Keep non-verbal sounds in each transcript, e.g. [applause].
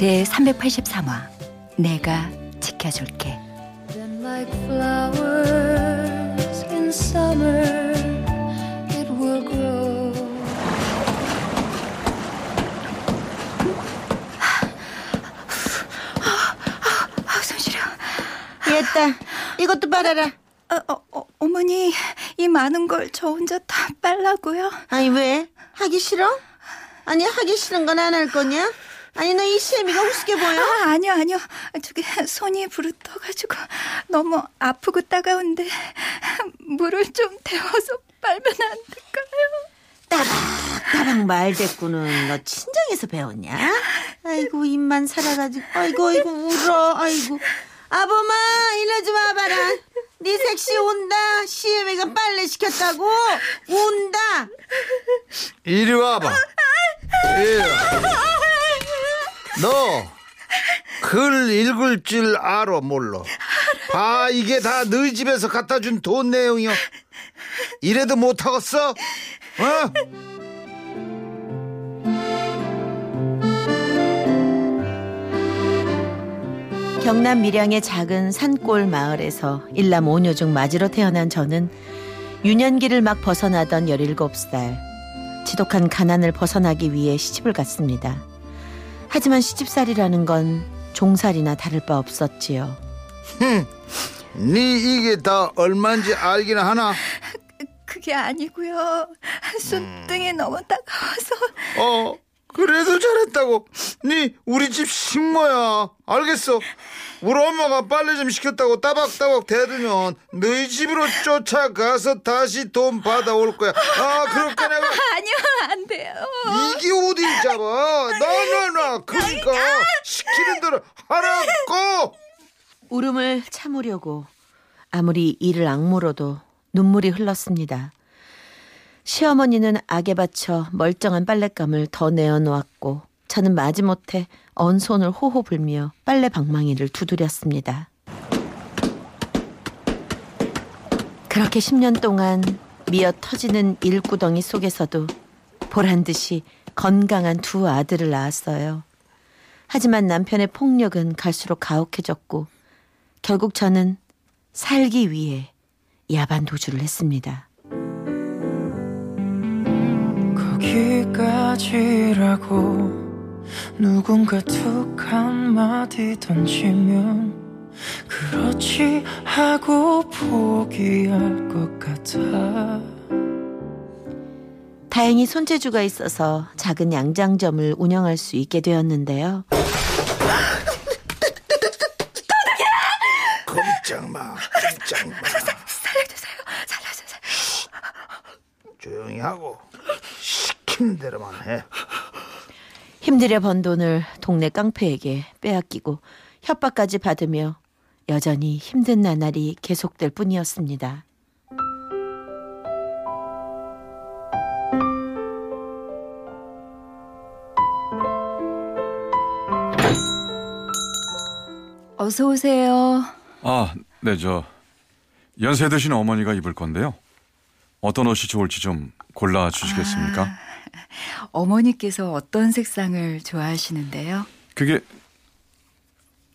제 383화 내가 지켜줄게 얘딸 이것도 빨아라 어, 어, 어, 어머니 이 많은 걸 저 혼자 다 빨라고요? 아니 왜 하기 싫어? 아니 하기 싫은 건 안 할 거냐? 아니 너이 시애미가 우습게 보여? 아, 아니요 아니요. 저기 손이 부르떠가지고 너무 아프고 따가운데 물을 좀 데워서 빨면 안 될까요? 따박따박 말대꾸는 너 친정에서 배웠냐? 아이고 입만 살아가지고. 아이고 아이고 울어. 아이고. 아범아 일로 좀 와봐라. 네 섹시 온다. 시애미가 빨래 시켰다고. 온다. 이리 와봐. 이리 와. 너 글 읽을 줄 알아 몰라 봐 이게 다 너희 집에서 갖다 준 돈 내용이여 이래도 못하겠어? 어? 경남 밀양의 작은 산골 마을에서 일남 오녀 중 맞으러 태어난 저는 유년기를 막 벗어나던 17살 지독한 가난을 벗어나기 위해 시집을 갔습니다. 하지만 시집살이라는 건 종살이나 다를 바 없었지요. 흠, 네 이게 다 얼마인지 알긴 하나? 그게 아니고요. 손등이 음. 너무 따가워서. 어, 그래도 잘했다고. 네 우리 집 식모야. 알겠어. 우리 엄마가 빨래 좀 시켰다고 따박따박 대들면 너희 집으로 쫓아가서 다시 돈 받아올 거야. 아, 그럴까 내가? [laughs] 아니요, 안 돼요. 이게 어디 잡아? 나나나 그러니까 시키는 대로 하라고. 울음을 참으려고 아무리 이를 악물어도 눈물이 흘렀습니다. 시어머니는 악에 받쳐 멀쩡한 빨랫감을 더 내어놓았고 저는 마지못해 언 손을 호호 불며 빨래 방망이를 두드렸습니다. 그렇게 10년 동안 미어 터지는 일구덩이 속에서도 보란 듯이 건강한 두 아들을 낳았어요. 하지만 남편의 폭력은 갈수록 가혹해졌고 결국 저는 살기 위해 야반 도주를 했습니다. 거기까지라고 누군가 툭 한마디 던지면 그렇지 하고 포기할 것 같아 다행히 손재주가 있어서 작은 양장점을 운영할 수 있게 되었는데요. [laughs] 꼼짝 마, 꼼짝 마. 살려주세요, 살려주세요. 조용히 하고 시키는 대로만 해. 힘들여 번 돈을 동네 깡패에게 빼앗기고 협박까지 받으며 여전히 힘든 나날이 계속될 뿐이었습니다. 어서 오세요. 아, 네, 저 연세 드신 어머니가 입을 건데요. 어떤 옷이 좋을지 좀 골라 주시겠습니까? 아, [laughs] 어머니께서 어떤 색상을 좋아하시는데요? 그게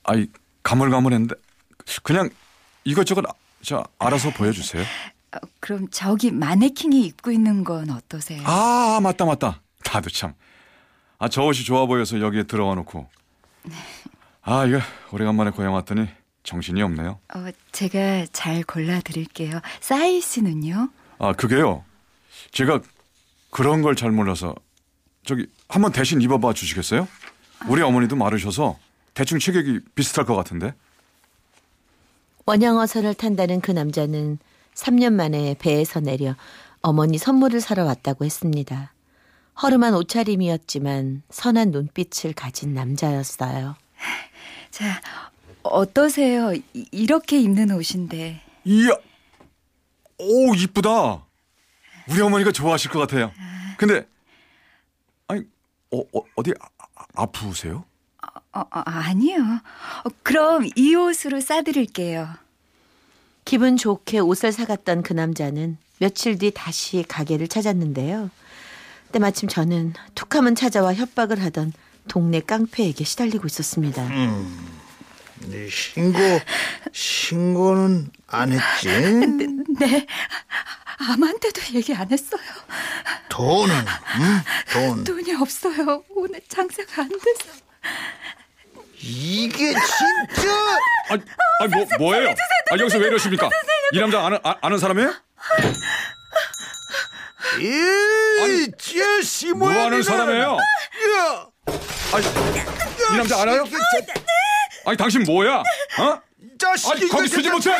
아이 가물가물했는데 그냥 이것저것 저 알아서 보여주세요. 어, 그럼 저기 마네킹이 입고 있는 건 어떠세요? 아 맞다 맞다. 나도 참. 아 저 옷이 좋아 보여서 여기에 들어와 놓고. [laughs] 아 이거 오래간만에 고향 왔더니 정신이 없네요. 어 제가 잘 골라 드릴게요. 사이즈는요? 아 그게요. 제가 그런 걸 잘 몰라서 저기 한번 대신 입어봐 주시겠어요? 우리 어머니도 마르셔서 대충 체격이 비슷할 것 같은데. 원양어선을 탄다는 그 남자는 3년 만에 배에서 내려 어머니 선물을 사러 왔다고 했습니다. 허름한 옷차림이었지만 선한 눈빛을 가진 남자였어요. 자, 어떠세요? 이- 이렇게 입는 옷인데. 이야, 오 이쁘다. 우리 어머니가 좋아하실 것 같아요. 근데 아니 어, 어 어디 아, 아- 아프세요? 어, 어, 아니요. 어, 그럼 이 옷으로 싸드릴게요. 기분 좋게 옷을 사갔던 그 남자는 며칠 뒤 다시 가게를 찾았는데요. 때마침 저는 툭하면 찾아와 협박을 하던 동네 깡패에게 시달리고 있었습니다. 네 신고 신고는 안 했지? 네. 아무한테도 얘기 안 했어요. 돈은 응? 돈 돈이 없어요. 오늘 장사가 안 돼서. 이게 진짜 아니, 아니 뭐 뭐예요? 아 여기서 왜 이러십니까? 이 남자 아는 아, 아는 사람이에요? 이 자식 뭐 하는 사람이에요? 야, 아니 이 남자 알아요? 아니 당신 뭐야? 어? 자식 아니 거기 쓰지 못해?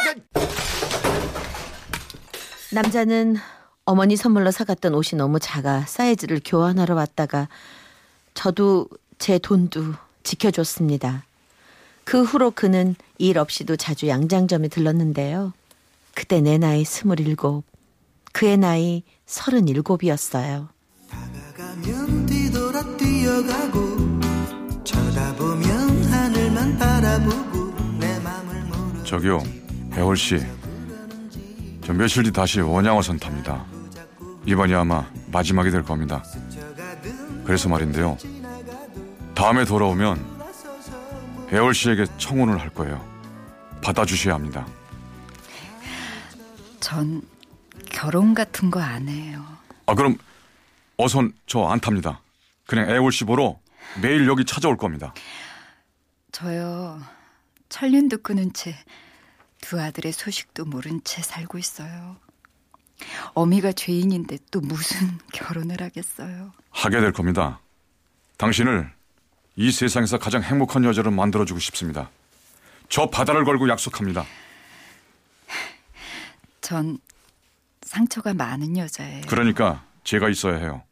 남자는 어머니 선물로 사갔던 옷이 너무 작아 사이즈를 교환하러 왔다가 저도 제 돈도 지켜줬습니다. 그 후로 그는 일 없이도 자주 양장점에 들렀는데요. 그때 내 나이 스물일곱, 그의 나이 서른일곱이었어요. 가면 뒤돌아 뛰어가고 쳐다보면 하늘만 바라보고 내 맘을 모르 저기요, 배월 씨. 저 며칠 뒤 다시 원양어선 탑니다. 이번이 아마 마지막이 될 겁니다. 그래서 말인데요. 다음에 돌아오면 배월 씨에게 청혼을 할 거예요. 받아주셔야 합니다. 전 결혼 같은 거 안 해요. 아 그럼 어선 저 안 탑니다. 그냥 애월 씨 보러 매일 여기 찾아올 겁니다. 저요. 천륜도 끊은 채 두 아들의 소식도 모른 채 살고 있어요. 어미가 죄인인데 또 무슨 [laughs] 결혼을 하겠어요. 하게 될 겁니다. 당신을 이 세상에서 가장 행복한 여자로 만들어주고 싶습니다. 저 바다를 걸고 약속합니다. 전 상처가 많은 여자예요. 그러니까 제가 있어야 해요.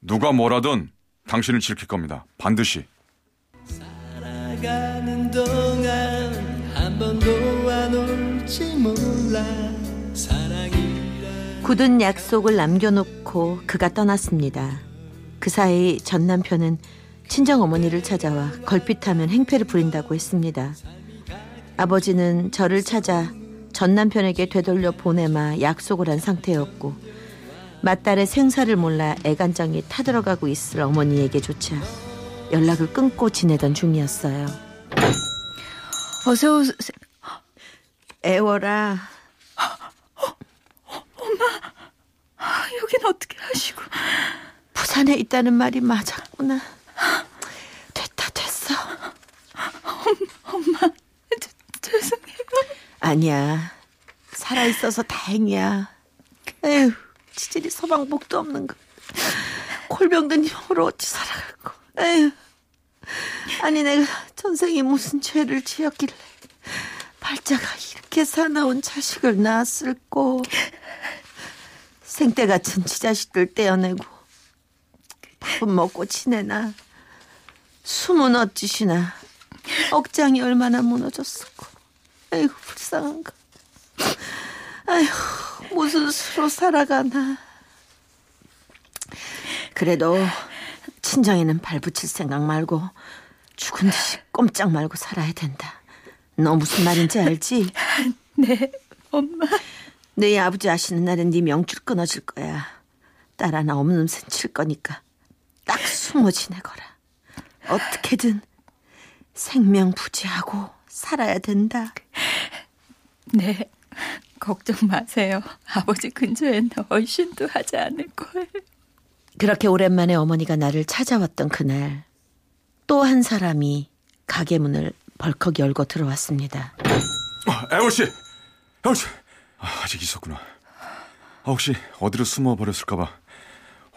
누가 뭐라든 당신을 지킬 겁니다. 반드시. 살아가는 동안 한 번도 안 올지 몰라 사랑이라 굳은 약속을 남겨놓고 그가 떠났습니다. 그 사이 전 남편은 친정 어머니를 찾아와 걸핏하면 행패를 부린다고 했습니다. 아버지는 저를 찾아 전 남편에게 되돌려 보내마 약속을 한 상태였고 맏딸의 생사를 몰라 애간장이 타들어가고 있을 어머니에게조차 연락을 끊고 지내던 중이었어요. 어서 오세요. 애월아, 아, 여긴 어떻게 하시고? 부산에 있다는 말이 맞았구나. 됐다 됐어. 죄송해요. 아니야. 살아있어서 다행이야. 에휴, 치질이 서방복도 없는 거. 골병든 힘으로 어찌 살아갈고. 에휴. 아니 내가 전생에 무슨 죄를 지었길래 발자가 이렇게 사나운 자식을 낳았을꼬. 생때 같은 지자식들 떼어내고 밥은 먹고 지내나 숨은 어찌시나 억장이 얼마나 무너졌을꼬. 아이고 불쌍한가. 아휴 무슨 수로 살아가나. 그래도 친정에는 발붙일 생각 말고 죽은 듯이 꼼짝 말고 살아야 된다. 너 무슨 말인지 알지? [laughs] 네, 엄마. 너희 아버지 아시는 날엔 네 명줄 끊어질 거야. 딸 하나 없는 셈칠 거니까 딱 숨어 지내거라. 어떻게든 생명 부지하고 살아야 된다. 네, 걱정 마세요. 아버지 근처엔 얼씬도 하지 않을 거예요. 그렇게 오랜만에 어머니가 나를 찾아왔던 그날 또 한 사람이 가게 문을 벌컥 열고 들어왔습니다. 아, 애월 씨, 애월 씨, 아, 아직 있었구나. 아, 혹시 어디로 숨어 버렸을까봐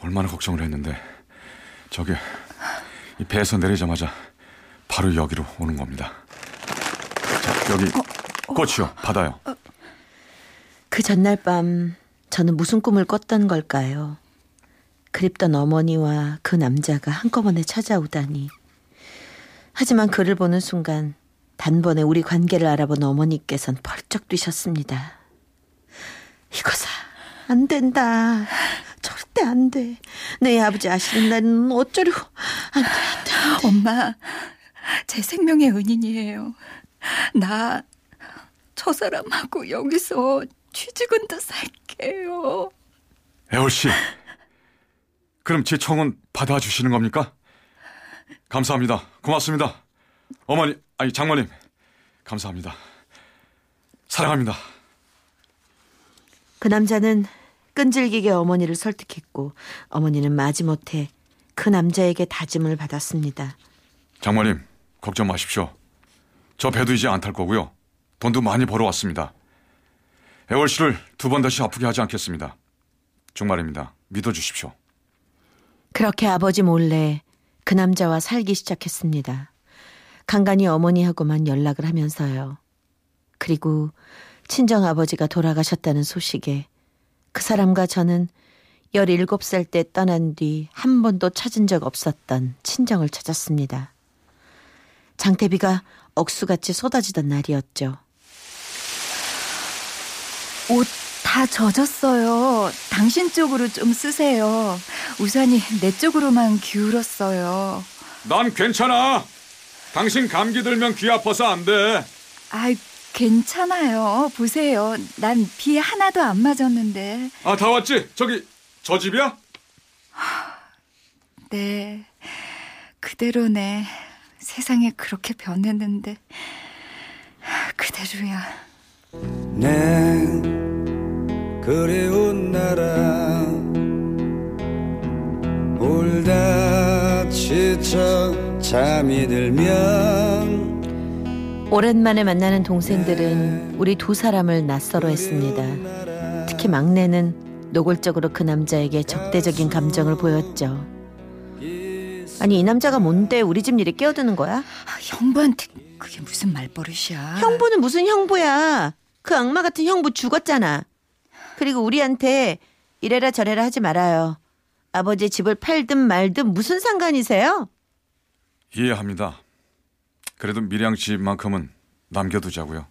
얼마나 걱정을 했는데 저기 이 배에서 내리자마자 바로 여기로 오는 겁니다. 자, 여기 꽃이요, 받아요. 그 전날 밤 저는 무슨 꿈을 꿨던 걸까요? 그립던 어머니와 그 남자가 한꺼번에 찾아오다니. 하지만 그를 보는 순간 단번에 우리 관계를 알아본 어머니께선 벌쩍 뛰셨습니다. 이거사 안 된다. 절대 안 돼. 내 아버지 아시는 날은 어쩌려고. 안 돼, 안 돼, 안 돼. 엄마, 제 생명의 은인이에요. 나 저 사람하고 여기서 취직은 더 살게요. 애월 씨, 그럼 제 청은 받아주시는 겁니까? 감사합니다. 고맙습니다. 어머니, 아니 장모님, 감사합니다. 사랑합니다. 그 남자는 끈질기게 어머니를 설득했고 어머니는 마지못해 그 남자에게 다짐을 받았습니다. 장모님, 걱정 마십시오. 저 배도 이제 안 탈 거고요. 돈도 많이 벌어왔습니다. 애월 씨를 두 번 다시 아프게 하지 않겠습니다. 정말입니다. 믿어주십시오. 그렇게 아버지 몰래 그 남자와 살기 시작했습니다. 간간히 어머니하고만 연락을 하면서요. 그리고 친정 아버지가 돌아가셨다는 소식에 그 사람과 저는 17살 때 떠난 뒤 한 번도 찾은 적 없었던 친정을 찾았습니다. 장태비가 억수같이 쏟아지던 날이었죠. 옷 다 젖었어요. 당신 쪽으로 좀 쓰세요. 우산이 내 쪽으로만 기울었어요. 난 괜찮아. 당신 감기 들면 귀 아파서 안 돼. 아이, 괜찮아요. 보세요. 난 비 하나도 안 맞았는데. 아, 다 왔지? 저기, 저 집이야? [sighs] 네. 그대로네. 세상에 그렇게 변했는데. [sighs] 그대로야. 내 그리운 나라 울다 지쳐 잠이 들면 오랜만에 만나는 동생들은 우리 두 사람을 낯설어 했습니다. 특히 막내는 노골적으로 그 남자에게 적대적인 감정을 보였죠. 아니 이 남자가 뭔데 우리 집 일에 끼어드는 거야? 아, 형부한테 그게 무슨 말버릇이야. 형부는 무슨 형부야? 그 악마 같은 형부 죽었잖아. 그리고 우리한테 이래라 저래라 하지 말아요. 아버지 집을 팔든 말든 무슨 상관이세요? 이해합니다. 그래도 미량 집만큼은 남겨두자고요.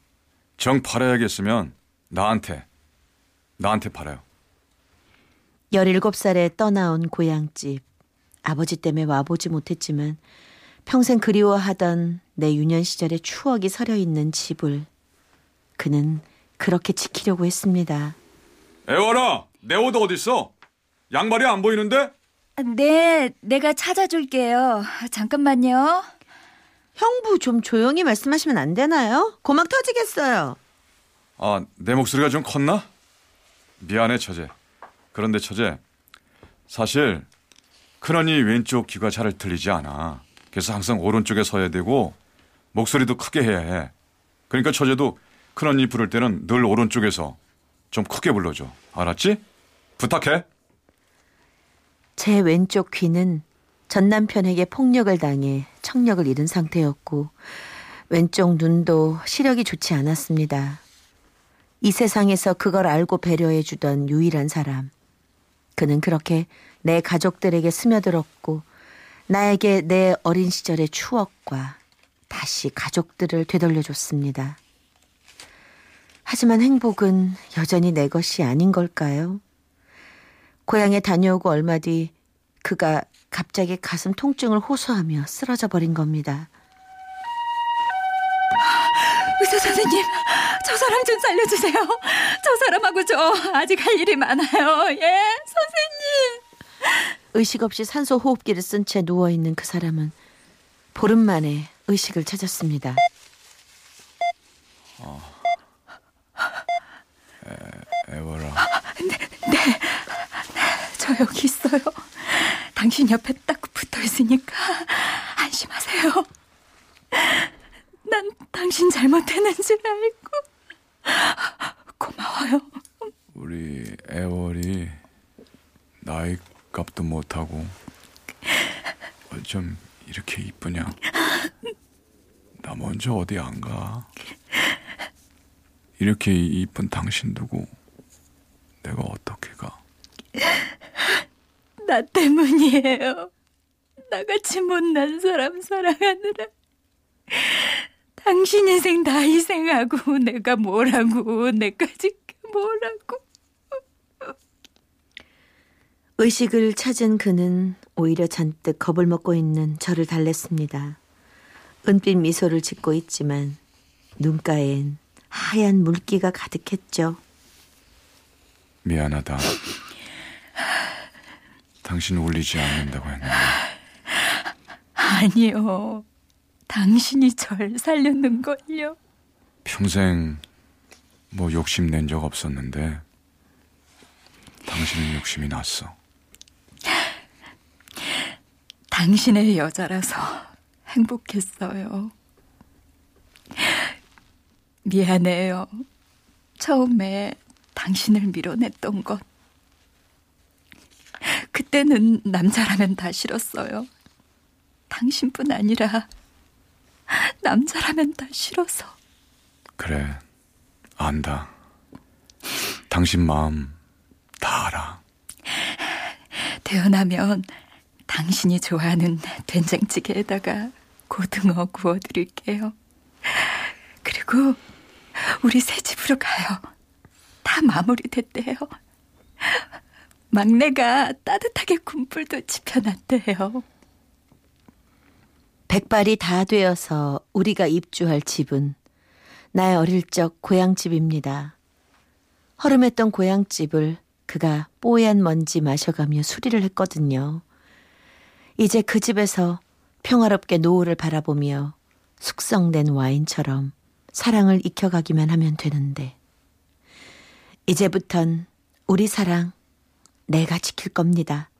정 팔아야겠으면 나한테, 나한테 팔아요. 17살에 떠나온 고향집. 아버지 때문에 와보지 못했지만 평생 그리워하던 내 유년 시절의 추억이 서려 있는 집을 그는 그렇게 지키려고 했습니다. 애월아, 내 옷 어딨어? 양말이 안 보이는데? 네, 내가 찾아줄게요. 잠깐만요. 형부 좀 조용히 말씀하시면 안 되나요? 고막 터지겠어요. 아, 내 목소리가 좀 컸나? 미안해, 처제. 그런데 처제, 사실 큰언니 왼쪽 귀가 잘 들리지 않아. 그래서 항상 오른쪽에 서야 되고 목소리도 크게 해야 해. 그러니까 처제도 큰언니 부를 때는 늘 오른쪽에서 좀 크게 불러줘. 알았지? 부탁해. 제 왼쪽 귀는 전 남편에게 폭력을 당해 청력을 잃은 상태였고 왼쪽 눈도 시력이 좋지 않았습니다. 이 세상에서 그걸 알고 배려해 주던 유일한 사람. 그는 그렇게 내 가족들에게 스며들었고 나에게 내 어린 시절의 추억과 다시 가족들을 되돌려줬습니다. 하지만 행복은 여전히 내 것이 아닌 걸까요? 고향에 다녀오고 얼마 뒤 그가 갑자기 가슴 통증을 호소하며 쓰러져 버린 겁니다. 의사 선생님, 저 사람 좀 살려주세요. 저 사람하고 저 아직 할 일이 많아요. 예, 선생님. 의식 없이 산소 호흡기를 쓴 채 누워 있는 그 사람은 보름 만에 의식을 찾았습니다. 애월아. 저 여기 있어요. 당신 옆에 딱 붙어 있으니까 안심하세요. 난 당신 잘못했는 줄 알고 고마워요. 우리 애월이 나이 값도 못하고 어쩜 이렇게 이쁘냐? 나 먼저 어디 안 가? 이렇게 이쁜 당신 두고 내가 어떻게 가? [laughs] 나 때문이에요. 나같이 못난 사람 사랑하느라 당신 인생 다 희생하고 내가 뭐라고 내까지 뭐라고 의식을 찾은 그는 오히려 잔뜩 겁을 먹고 있는 저를 달랬습니다. 은빛 미소를 짓고 있지만 눈가엔 하얀 물기가 가득했죠. 미안하다. 당신 울리지 않는다고 했는데 아니요. 당신이 절 살렸는 걸요. 평생 뭐 욕심 낸 적 없었는데 당신은 욕심이 났어. 당신의 여자라서 행복했어요. 미안해요. 처음에 당신을 밀어냈던 것. 그때는 남자라면 다 싫었어요. 당신뿐 아니라 남자라면 다 싫어서. 그래 안다. 당신 마음 다 알아. 태어나면 당신이 좋아하는 된장찌개에다가 고등어 구워드릴게요. 그리고 우리 새 집으로 가요. 다 마무리됐대요. 막내가 따뜻하게 군불도 지펴놨대요. 백발이 다 되어서 우리가 입주할 집은 나의 어릴 적 고향집입니다. 허름했던 고향집을 그가 뽀얀 먼지 마셔가며 수리를 했거든요. 이제 그 집에서 평화롭게 노을을 바라보며 숙성된 와인처럼 사랑을 익혀가기만 하면 되는데 이제부턴 우리 사랑 내가 지킬 겁니다.